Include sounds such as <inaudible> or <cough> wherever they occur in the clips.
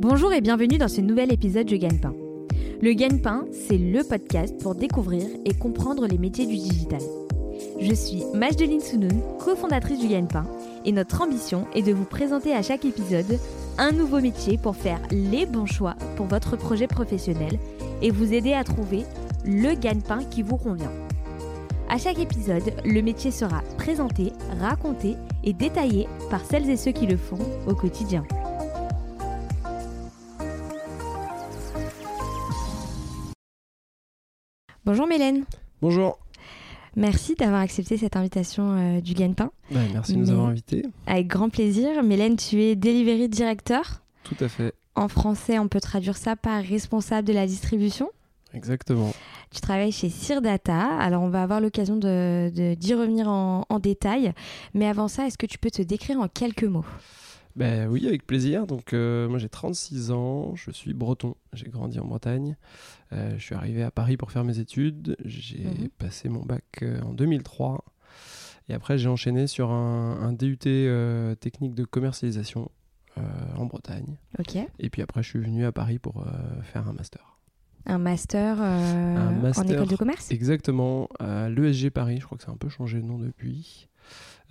Bonjour et bienvenue dans ce nouvel épisode du Gagne-Pain. Le Gagne-Pain, c'est le podcast pour découvrir et comprendre les métiers du digital. Je suis Majdeline Sounoun, cofondatrice du Gagne-Pain, et notre ambition est de vous présenter à chaque épisode un nouveau métier pour faire les bons choix pour votre projet professionnel et vous aider à trouver le gagne-pain qui vous convient. À chaque épisode, le métier sera présenté, raconté et détaillé par celles et ceux qui le font au quotidien. Bonjour Mélène. Bonjour. Merci d'avoir accepté cette invitation euh, du Gagne-Pain. Ouais, merci de nous avoir invités. Avec grand plaisir. Mélène, tu es Delivery Director. Tout à fait. En français, on peut traduire ça par responsable de la distribution. Exactement. Tu travailles chez Cire Data. Alors, on va avoir l'occasion de, de- d'y revenir en, en détail. Mais avant ça, est-ce que tu peux te décrire en quelques mots? Ben oui, avec plaisir. Donc, euh, moi, j'ai 36 ans. Je suis breton. J'ai grandi en Bretagne. Euh, je suis arrivé à Paris pour faire mes études. J'ai Mhm. passé mon bac euh, en 2003. Et après, j'ai enchaîné sur un, un DUT technique de commercialisation en Bretagne. Ok. Et puis après, je suis venu à Paris pour faire un master. Un master, Un master. en école de commerce? Exactement, à l'ESG Paris, je crois que ça a un peu changé de nom depuis,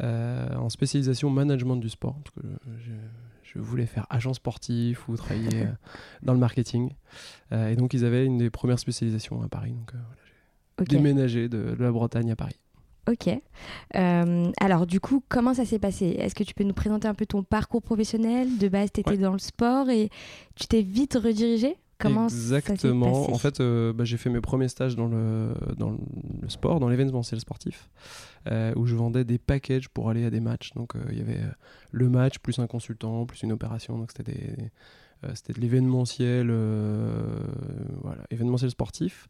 euh, en spécialisation management du sport, je, je voulais faire agent sportif ou travailler <laughs> euh, dans le marketing. Euh, et donc ils avaient une des premières spécialisations à Paris, donc voilà, j'ai déménagé de, de la Bretagne à Paris. Ok. Euh, alors, du coup, comment ça s'est passé? Est-ce que tu peux nous présenter un peu ton parcours professionnel? De base, tu étais Ouais. dans le sport et tu t'es vite redirigé Comment Exactement. En fait, euh, bah, j'ai fait mes premiers stages dans le, dans le sport, dans l'événementiel sportif, euh, où je vendais des packages pour aller à des matchs. Donc, euh, il y avait le match, plus un consultant, plus une opération. Donc, c'était des- c'était de l'événementiel, euh, voilà, événementiel sportif.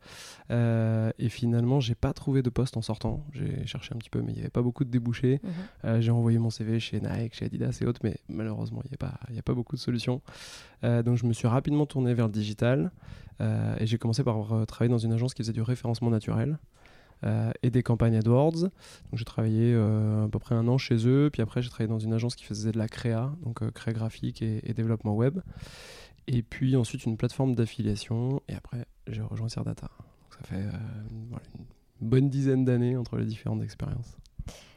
Euh, et finalement, j'ai pas trouvé de poste en sortant. J'ai cherché un petit peu, mais il n'y avait pas beaucoup de débouchés. Mhm. Euh, j'ai envoyé mon CV chez Nike, chez Adidas et autres, mais malheureusement, il n'y a, pas- il y a pas beaucoup de solutions. Euh, donc, je me suis rapidement tourné vers le digital euh, et j'ai commencé par euh, travailler dans une agence qui faisait du référencement naturel euh, et des campagnes AdWords. Donc, j'ai travaillé euh, à peu près un an chez eux, puis après, j'ai travaillé dans une agence qui faisait de la créa, donc euh, créa graphique et, et développement web. Et puis ensuite, une plateforme d'affiliation, et après, j'ai rejoint Cerdata. Donc, ça fait euh, voilà, une bonne dizaine d'années entre les différentes expériences.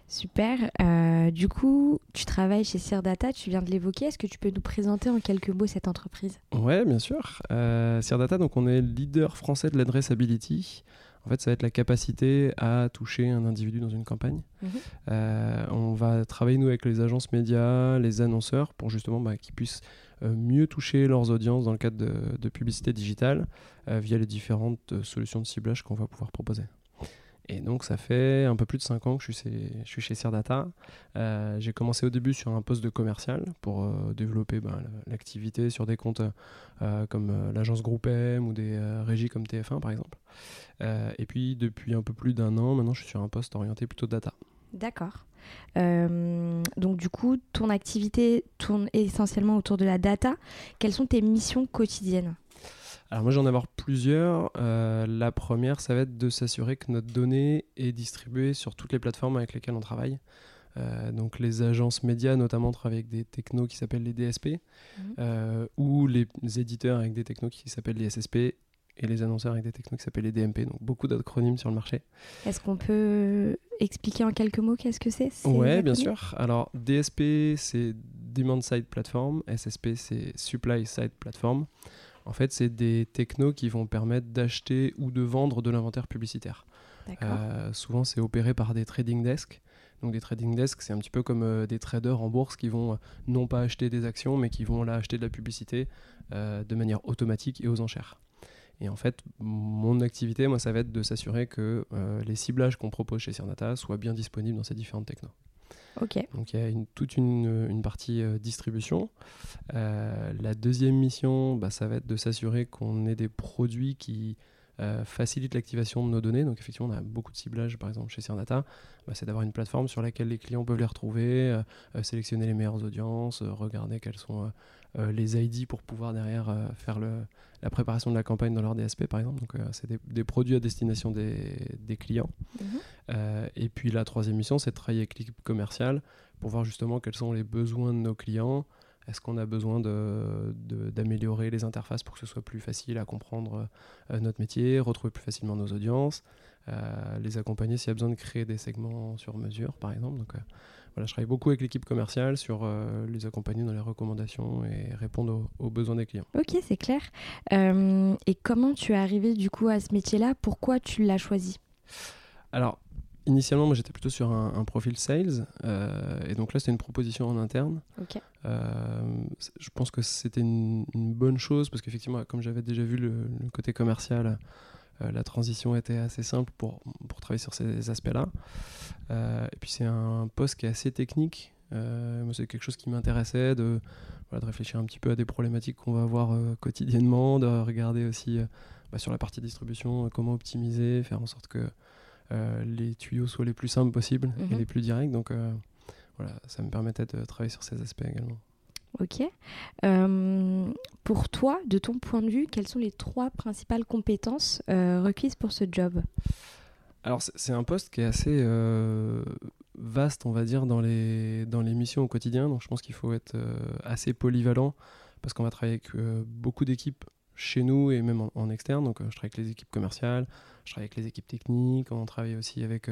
Super. Euh, du coup, tu travailles chez Data, tu viens de l'évoquer. Est-ce que tu peux nous présenter en quelques mots cette entreprise? Ouais, bien sûr. Euh, Cerdata, donc on est leader français de l'adressability. En fait, ça va être la capacité à toucher un individu dans une campagne. Mhm. Euh, on va travailler, nous, avec les agences médias, les annonceurs, pour justement bah, qu'ils puissent euh, mieux toucher leurs audiences dans le cadre de, de publicité digitale euh, via les différentes solutions de ciblage qu'on va pouvoir proposer. Et donc, ça fait un peu plus de 5 ans que je suis chez, je. Euh, J'ai commencé au début sur un poste de commercial pour euh, développer ben, la- l'activité sur des comptes euh, comme l'agence Groupe M ou des régies comme TF1 par exemple. Et puis, depuis un peu plus d'un an, maintenant, je suis sur un poste orienté plutôt data. D'accord. Donc, du coup, ton activité tourne essentiellement autour de la data. Quelles sont tes missions quotidiennes? Alors moi j'en ai avoir plusieurs. Euh, la première, ça va être de s'assurer que notre donnée est distribuée sur toutes les plateformes avec lesquelles on travaille. Euh, donc les agences médias notamment travaillent avec des technos qui s'appellent les DSP Mhm. euh, ou les éditeurs avec des technos qui s'appellent les SSP et les annonceurs avec des technos qui s'appellent les DMP. Donc beaucoup d'acronymes sur le marché. Est-ce qu'on peut expliquer en quelques mots qu'est-ce que c'est ces Ouais, bien sûr. Alors, DSP, c'est Demand Side Platform. SSP, c'est Supply Side Platform. En fait, c'est des technos qui vont permettre d'acheter ou de vendre de l'inventaire publicitaire. Euh, souvent, c'est opéré par des trading desks. Donc, des trading desks, c'est un petit peu comme euh, des traders en bourse qui vont euh, non pas acheter des actions, mais qui vont là acheter de la publicité de manière automatique et aux enchères. Et en fait, mon activité, moi, ça va être de s'assurer que les ciblages qu'on propose chez Cernata soient bien disponibles dans ces différentes technos. Donc il y a toute une, une partie euh, distribution. Euh, la deuxième mission, bah, ça va être de s'assurer qu'on ait des produits qui euh, facilitent l'activation de nos données. Donc effectivement, on a beaucoup de ciblage, par exemple chez Cernata. Bah, c'est d'avoir une plateforme sur laquelle les clients peuvent les retrouver, sélectionner les meilleures audiences, regarder quels sont les ID pour pouvoir derrière euh, faire le, la préparation de la campagne dans leur DSP, par exemple. Donc euh, c'est des, des produits à destination des, des clients. Mhm. Euh, et puis la troisième mission, c'est de travailler avec l'équipe commerciale pour voir justement quels sont les besoins de nos clients, Est-ce qu'on a besoin d'améliorer de, les interfaces pour que ce soit plus facile à comprendre notre métier, retrouver plus facilement nos audiences, les accompagner s'il y a besoin de créer des segments sur mesure, par exemple. Donc, voilà, je travaille beaucoup avec l'équipe commerciale sur euh, les accompagner dans les recommandations et répondre aux, besoins des clients. Ok, c'est clair. Euh, et comment tu es arrivé du coup à ce métier-là? Pourquoi tu l'as choisi? Alors, initialement, moi j'étais plutôt sur un, profil sales. Euh, et donc là, c'était une proposition en interne. Ok. je pense que c'était une, bonne chose parce qu'effectivement, comme j'avais déjà vu le, le côté commercial la transition était assez simple pour, pour travailler sur ces aspects-là. Euh, et puis c'est un poste qui est assez technique. Euh, c'est quelque chose qui m'intéressait de, de réfléchir un petit peu à des problématiques qu'on va avoir quotidiennement, de regarder aussi bah, sur la partie distribution comment optimiser, faire en sorte que les tuyaux soient les plus simples possibles et mhm. les plus directs. Donc voilà, ça me permettait de travailler sur ces aspects également. Ok. Euh, pour toi, de ton point de vue, quelles sont les trois principales compétences euh, requises pour ce job? Alors, c'est un poste qui est assez euh, vaste, on va dire, dans les, dans les missions au quotidien. Donc, je pense qu'il faut être assez polyvalent parce qu'on va travailler avec beaucoup d'équipes chez nous et même en, en, externe. Donc, je travaille avec les équipes commerciales, je travaille avec les équipes techniques, on travaille aussi avec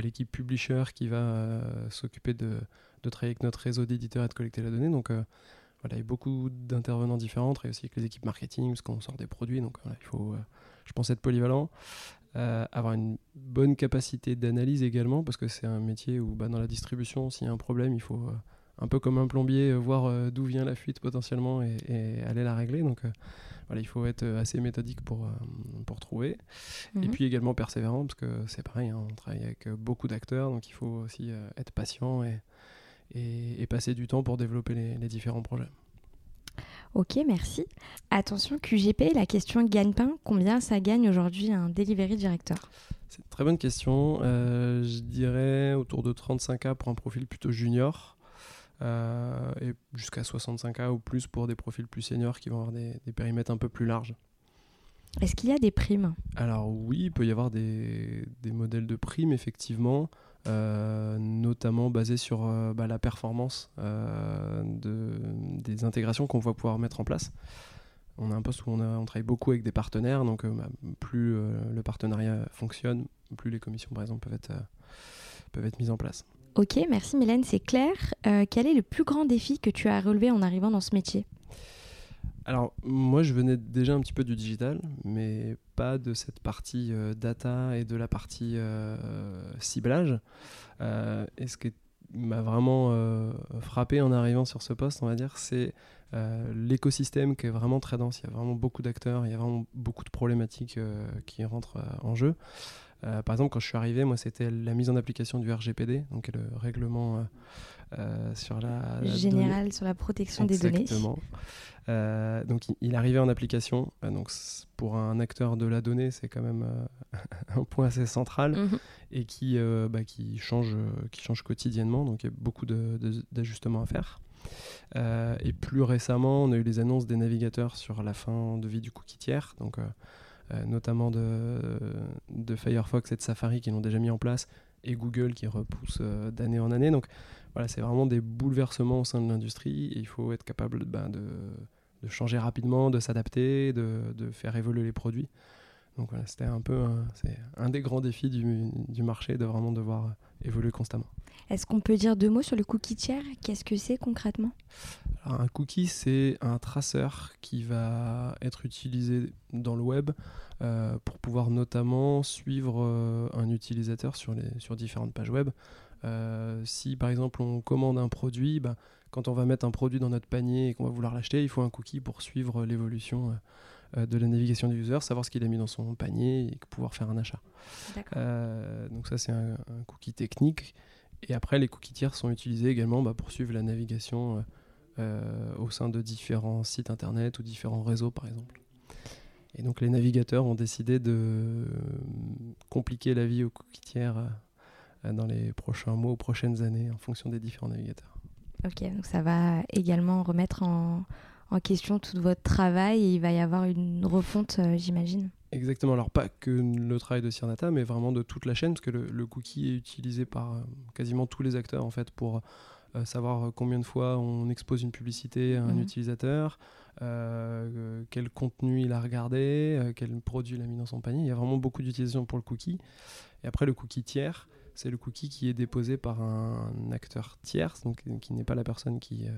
l'équipe publisher qui va s'occuper de de travailler avec notre réseau d'éditeurs et de collecter la donnée. Donc euh, voilà, il y a beaucoup d'intervenants différents, et aussi avec les équipes marketing, parce qu'on sort des produits. Donc il faut, euh, je pense, être polyvalent. Euh, avoir une bonne capacité d'analyse également, parce que c'est un métier où bah, dans la distribution, s'il y a un problème, il faut un peu comme un plombier, voir d'où vient la fuite potentiellement et, aller la régler. Donc voilà, il faut être assez méthodique pour, pour trouver. Et mhm. puis également persévérant, parce que c'est pareil, hein, on travaille avec beaucoup d'acteurs, donc il faut aussi être patient et, et, passer du temps pour développer les, différents projets. Ok, merci. Attention, QGP, la question gagne-pain, combien ça gagne aujourd'hui un delivery director C'est une très bonne question. Euh, je dirais autour de 35K pour un profil plutôt junior. Euh, et jusqu'à 65K ou plus pour des profils plus seniors qui vont avoir des, des périmètres un peu plus larges. Est-ce qu'il y a des primes? Alors oui, il peut y avoir des, des modèles de primes, effectivement. Euh, notamment basé sur euh, bah, la performance de, des intégrations qu'on va pouvoir mettre en place. On a un poste où on, on travaille beaucoup avec des partenaires, donc bah, plus le partenariat fonctionne, plus les commissions par exemple peuvent être, peuvent être mises en place. Ok, merci Mélène, c'est clair. quel est le plus grand défi que tu as relevé en arrivant dans ce métier? Alors, moi, je venais déjà un petit peu du digital, mais pas de cette partie euh, data et de la partie euh, ciblage. Euh, et ce qui m'a vraiment frappé en arrivant sur ce poste, on va dire, c'est l'écosystème qui est vraiment très dense. Il y a vraiment beaucoup d'acteurs, il y a vraiment beaucoup de problématiques qui rentrent en jeu. Par exemple, quand je suis arrivé, moi, c'était la mise en application du RGPD, donc le règlement sur la, général sur la protection des données. Exactement. Euh, donc il, arrivait en application. Euh, donc pour un acteur de la donnée, c'est quand même euh, <laughs> un point assez central mhm. et qui, bah, qui, change, qui change quotidiennement. Donc il y a beaucoup d'ajustements à faire. et plus récemment, on a eu les annonces des navigateurs sur la fin de vie du cookie tiers, donc notamment de, Firefox et de Safari qui l'ont déjà mis en place, et Google qui repousse d'année en année. Donc voilà, c'est vraiment des bouleversements au sein de l'industrie et il faut être capable ben, de, changer rapidement, de s'adapter, de, faire évoluer les produits. Donc voilà, c'était un peu un, un des grands défis du, du, marché de vraiment devoir évoluer constamment. Est-ce qu'on peut dire deux mots sur le cookie tiers? Qu'est-ce que c'est concrètement? Alors, Un cookie, c'est un traceur qui va être utilisé dans le web euh, pour pouvoir notamment suivre euh, un utilisateur sur, les, sur différentes pages web. Euh, si par exemple on commande un produit, bah, quand on va mettre un produit dans notre panier et qu'on va vouloir l'acheter, il faut un cookie pour suivre l'évolution euh, euh, de la navigation du user, savoir ce qu'il a mis dans son panier et pouvoir faire un achat. donc ça c'est un, cookie technique. Et après les cookies tiers sont utilisés également bah, pour suivre la navigation au sein de différents sites internet ou différents réseaux par exemple. Et donc les navigateurs ont décidé de compliquer la vie aux cookies tiers euh, dans les prochains mois ou prochaines années en fonction des différents navigateurs. Ok, donc ça va également remettre en, en question tout votre travail et il va y avoir une refonte, euh, j'imagine. Exactement, alors pas que le travail de Cirdata, mais vraiment de toute la chaîne, parce que le, cookie est utilisé par euh, quasiment tous les acteurs en fait pour savoir combien de fois on expose une publicité à un Mhm. utilisateur, euh, quel contenu il a regardé, euh, quel produit il a mis dans son panier. Il y a vraiment beaucoup d'utilisation pour le cookie. Et après, le cookie tiers, c'est le cookie qui est déposé par un acteur tiers, donc euh, qui n'est pas la personne qui euh,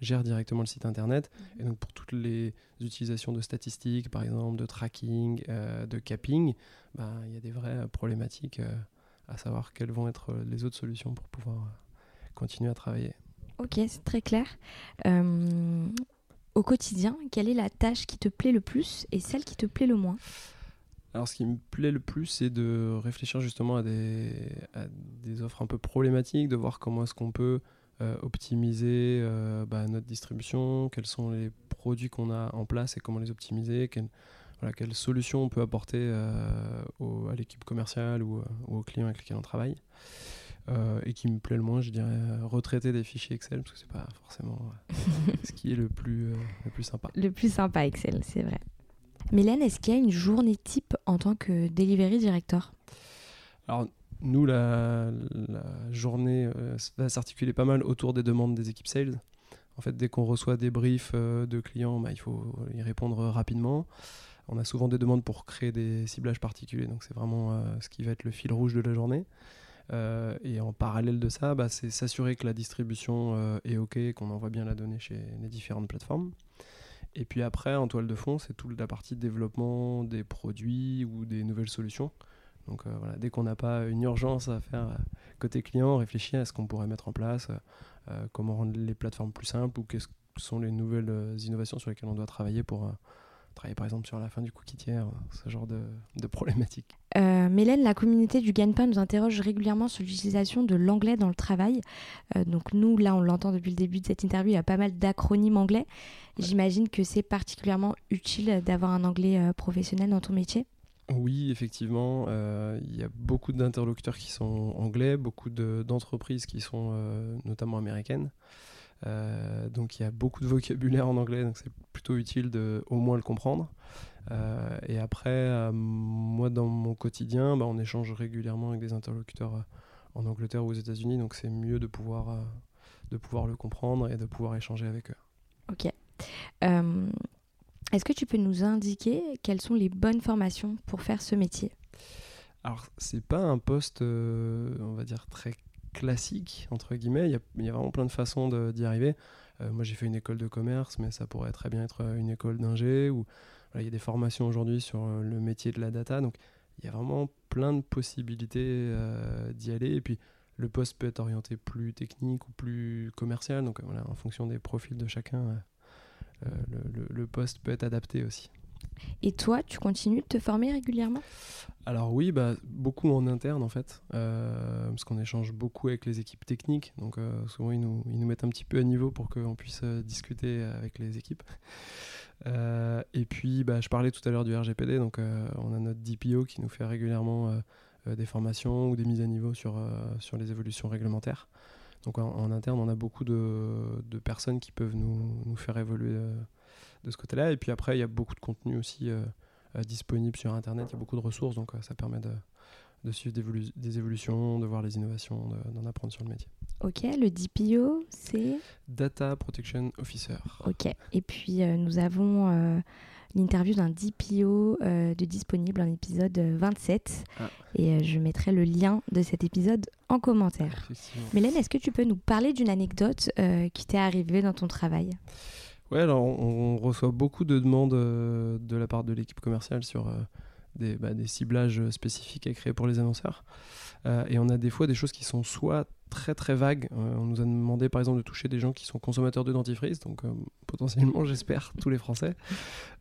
gère directement le site internet. Et donc pour toutes les utilisations de statistiques, par exemple, de tracking, euh, de capping, ben, il y a des vraies problématiques euh, à savoir quelles vont être euh, les autres solutions pour pouvoir continuer à travailler. Ok, c'est très clair. Au quotidien, quelle est la tâche qui te plaît le plus et celle qui te plaît le moins? Alors, ce qui me plaît le plus, c'est de réfléchir justement à des, à des offres un peu problématiques, de voir comment est-ce qu'on peut optimiser euh, bah, notre distribution, quels sont les produits qu'on a en place et comment les optimiser, quelles, voilà, quelles solutions on peut apporter euh, au- à l'équipe commerciale ou, euh, ou aux clients avec lesquels on travaille. Euh, et qui me plaît le moins, je dirais, euh, retraiter des fichiers Excel, parce que c'est pas forcément euh, <laughs> ce qui est le plus, euh, le plus sympa. Le plus sympa, Excel, c'est vrai. Mélène, est-ce qu'il y a une journée type en tant que delivery director? Alors, nous, la, journée euh, va s'articuler pas mal autour des demandes des équipes sales. En fait, dès qu'on reçoit des briefs euh, de clients, bah, il faut y répondre rapidement. On a souvent des demandes pour créer des ciblages particuliers, donc c'est vraiment euh, ce qui va être le fil rouge de la journée. Et en parallèle de ça, bah, c'est s'assurer que la distribution est OK, qu'on envoie bien la donnée chez les différentes plateformes. Et puis après, en toile de fond, c'est toute la partie développement des produits ou des nouvelles solutions. Donc euh, voilà, dès qu'on n'a pas une urgence à faire euh, côté client, on réfléchit à ce qu'on pourrait mettre en place, euh, comment rendre les plateformes plus simples ou quelles sont les nouvelles innovations sur lesquelles on doit travailler pour euh, travailler par exemple sur la fin du cookie tiers, ce genre de, de problématiques. Euh, Mélène, la communauté du gagne-pain nous interroge régulièrement sur l'utilisation de l'anglais dans le travail. Donc nous, là, on l'entend depuis le début de cette interview, il y a pas mal d'acronymes anglais. J'imagine que c'est particulièrement utile d'avoir un anglais professionnel dans ton métier. Oui, effectivement, euh, il y a beaucoup d'interlocuteurs qui sont anglais, beaucoup de- d'entreprises qui sont euh, notamment américaines. Euh, donc il y a beaucoup de vocabulaire en anglais, donc c'est plutôt utile de au moins le comprendre. Et après, moi dans mon quotidien, bah, on échange régulièrement avec des interlocuteurs en Angleterre ou aux États-Unis, donc c'est mieux de pouvoir, de pouvoir le comprendre et de pouvoir échanger avec eux. Ok. Euh, Est-ce que tu peux nous indiquer quelles sont les bonnes formations pour faire ce métier? Alors, c'est pas un poste, euh, on va dire, très classique, entre guillemets. Il y a, vraiment plein de façons d'y arriver. Euh, moi, j'ai fait une école de commerce, mais ça pourrait très bien être une école d'ingé. Il y a des formations aujourd'hui sur euh, le métier de la data. Donc, il y a vraiment plein de possibilités euh, d'y aller. Et puis, le poste peut être orienté plus technique ou plus commercial. Donc, euh, voilà, en fonction des profils de chacun, euh, euh, le, le- le poste peut être adapté aussi. Et toi, tu continues de te former régulièrement? Alors oui, bah, beaucoup en interne en fait, euh, parce qu'on échange beaucoup avec les équipes techniques, donc euh, souvent ils nous, ils nous mettent un petit peu à niveau pour qu'on puisse euh, discuter avec les équipes. Euh, et puis bah, je parlais tout à l'heure du RGPD, donc euh, on a notre DPO qui nous fait régulièrement euh, euh, des formations ou des mises à niveau sur, euh, sur les évolutions réglementaires. Donc en, en interne, on a beaucoup de, de personnes qui peuvent nous, nous faire évoluer euh, de ce côté-là. Et puis après, il y a beaucoup de contenu aussi euh, euh, disponible sur Internet. Il y a beaucoup de ressources, donc ça permet de, de suivre des, évolu- des évolutions, de voir les innovations, de- d'en apprendre sur le métier. Ok, le DPO, c'est? Data Protection Officer. Ok. Et puis euh, nous avons euh, l'interview d'un DPO euh, de disponible en épisode euh, 27. Ah. Et euh, je mettrai le lien de cet épisode en commentaire. Mélène, est-ce que tu peux nous parler d'une anecdote euh, qui t'est arrivée dans ton travail? Ouais, alors on, on reçoit beaucoup de demandes euh, de la part de l'équipe commerciale sur euh, des, bah, des ciblages spécifiques à créer pour les annonceurs. Euh, et on a des fois des choses qui sont soit très très vagues. Euh, on nous a demandé par exemple de toucher des gens qui sont consommateurs de dentifrice, donc euh, potentiellement, <laughs> j'espère, tous les Français.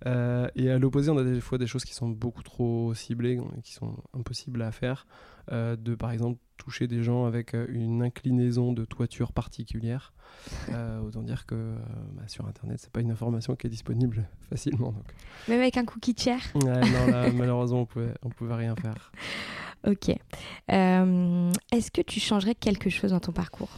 Euh, et à l'opposé, on a des fois des choses qui sont beaucoup trop ciblées, qui sont impossibles à faire. De par exemple toucher des gens avec une inclinaison de toiture particulière. Autant dire que bah, sur internet, c'est pas une information qui est disponible <laughs> facilement. Donc. Même avec un cookie chair Ouais, non, là, <laughs> malheureusement, on pouvait, on pouvait rien faire. Ok. Euh, est-ce que tu changerais quelque chose dans ton parcours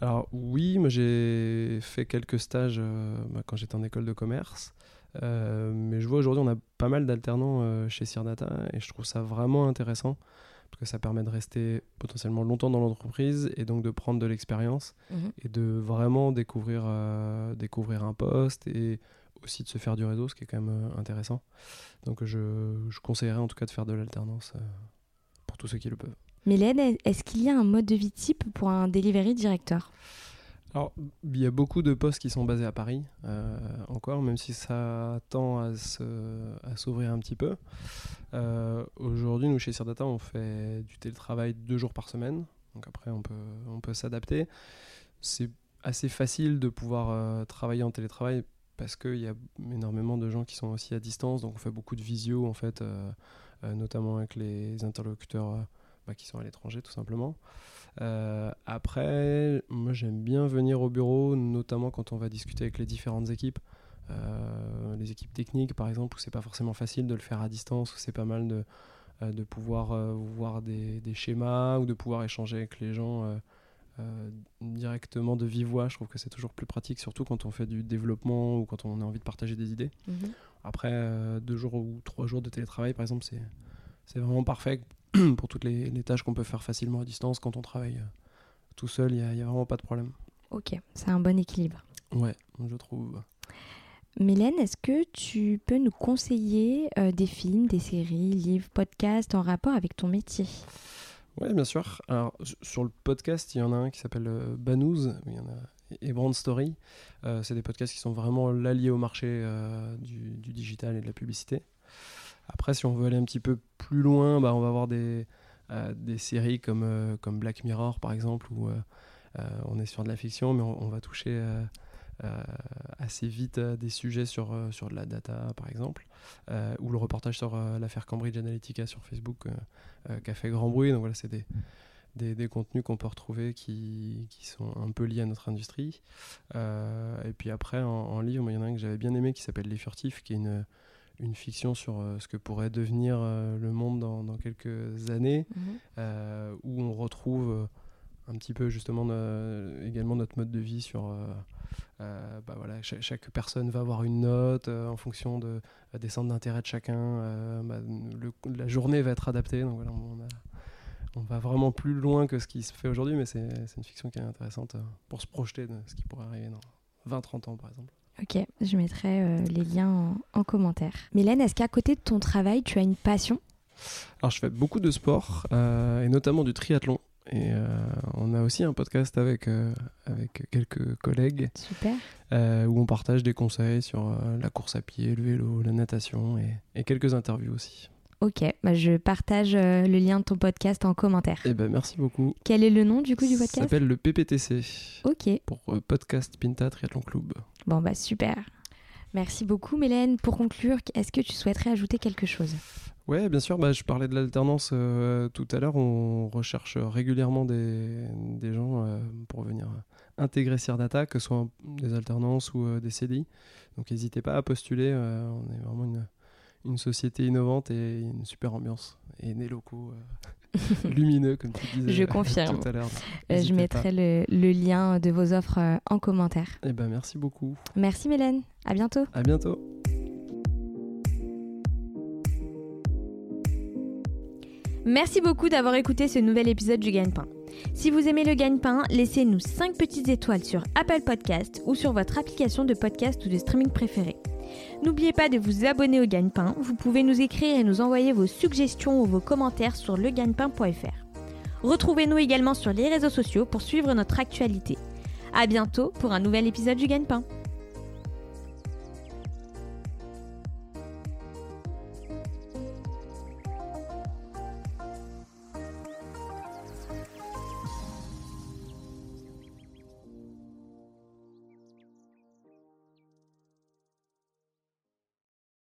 Alors oui, moi j'ai fait quelques stages euh, bah, quand j'étais en école de commerce. Euh, mais je vois aujourd'hui on a pas mal d'alternants chez Sirdata et je trouve ça vraiment intéressant parce que ça permet de rester potentiellement longtemps dans l'entreprise et donc de prendre de l'expérience Mhm. et de vraiment découvrir, découvrir un poste et aussi de se faire du réseau, ce qui est quand même intéressant. Donc je, je conseillerais en tout cas de faire de l'alternance pour tous ceux qui le peuvent. Mylène, est-ce qu'il y a un mode de vie type pour un delivery directeur? Alors, il y a beaucoup de postes qui sont basés à Paris euh, encore, même si ça tend à s'ouvrir un petit peu. Euh, Aujourd'hui, nous, chez Sirdata, on fait du télétravail deux jours par semaine. Donc après, on peut, on peut s'adapter. C'est assez facile de pouvoir euh, travailler en télétravail parce qu'il y a énormément de gens qui sont aussi à distance. Donc on fait beaucoup de visio, en fait, notamment avec les interlocuteurs euh, bah, qui sont à l'étranger, tout simplement. Euh, après, moi j'aime bien venir au bureau, notamment quand on va discuter avec les différentes équipes. Euh, les équipes techniques, par exemple, où c'est pas forcément facile de le faire à distance, où c'est pas mal de, euh, pouvoir euh, voir des, schémas ou de pouvoir échanger avec les gens euh, euh, directement de vive voix. Je trouve que c'est toujours plus pratique, surtout quand on fait du développement ou quand on a envie de partager des idées. Après, euh, deux jours ou trois jours de télétravail, par exemple, c'est, c'est vraiment parfait <clears throat> pour toutes les, les tâches qu'on peut faire facilement à distance quand on travaille euh, tout seul. Il n'y a, vraiment pas de problème. Ok, c'est un bon équilibre. Ouais, je trouve. Mylène, est-ce que tu peux nous conseiller euh, des films, des séries, livres, podcasts en rapport avec ton métier? Oui, bien sûr. Alors, sur le podcast, il y en a un qui s'appelle euh, Banous, il y en a et Brand Story. Euh, c'est des podcasts qui sont vraiment là liés au marché euh, du, digital et de la publicité. Après, si on veut aller un petit peu plus loin, bah, on va avoir des, euh, des séries comme, comme Black Mirror, par exemple, où on est sur de la fiction, mais on, va toucher assez vite des sujets sur, sur de la data, par exemple, ou le reportage sur l'affaire Cambridge Analytica sur Facebook, qui a fait grand bruit. Donc voilà, c'est des, des, des contenus qu'on peut retrouver qui, qui sont un peu liés à notre industrie. Euh, et puis après, en, en livre, il y en a un que j'avais bien aimé qui s'appelle Les Furtifs, qui est une, une fiction sur euh, ce que pourrait devenir euh, le monde dans, dans quelques années, euh, où on retrouve un petit peu justement également notre mode de vie sur... bah voilà, cha- chaque, personne va avoir une note en fonction de, des centres d'intérêt de chacun. bah, le- la journée va être adaptée. Donc voilà, on, a- on va vraiment plus loin que ce qui se fait aujourd'hui, mais c'est une fiction qui est intéressante euh, pour se projeter de ce qui pourrait arriver dans 20-30 ans, par exemple. Ok, je mettrai euh, les liens en, en commentaire. Mylène, est-ce qu'à côté de ton travail, tu as une passion? Alors, je fais beaucoup de sport, euh, et notamment du triathlon. Et euh, on a aussi un podcast avec, euh, avec quelques collègues Super. euh, où on partage des conseils sur la course à pied, le vélo, la natation et, et quelques interviews aussi. Ok, bah, je partage euh, le lien de ton podcast en commentaire. Et ben merci beaucoup. Quel est le nom du coup du Ça podcast? s'appelle le PPTC Ok, pour euh, Podcast Pinta Triathlon Club. bon bah super. Merci beaucoup Mylène. Pour conclure, est-ce que tu souhaiterais ajouter quelque chose? Ouais, bien sûr. Bah, je parlais de l'alternance euh, tout à l'heure. On recherche régulièrement des, des gens euh, pour venir intégrer Sirdata, que ce soit des alternances ou euh, des CDI. Donc n'hésitez pas à postuler. on est vraiment une, une société innovante et une super ambiance. Et des locaux euh, <laughs> lumineux, comme tu disais Je confirme. tout à l'heure. Euh, Je mettrai le, le lien de vos offres euh, en commentaire. pas. Eh ben, merci beaucoup. Merci Mylène, à bientôt. À bientôt. Merci beaucoup d'avoir écouté ce nouvel épisode du Gagne-Pain. Si vous aimez le Gagne-Pain, laissez-nous 5 petites étoiles sur Apple Podcast ou sur votre application de podcast ou de streaming préférée. N'oubliez pas de vous abonner au Gagne-Pain. Vous pouvez nous écrire et nous envoyer vos suggestions ou vos commentaires sur legagnepain.fr. Retrouvez-nous également sur les réseaux sociaux pour suivre notre actualité. À bientôt pour un nouvel épisode du Gagne-Pain.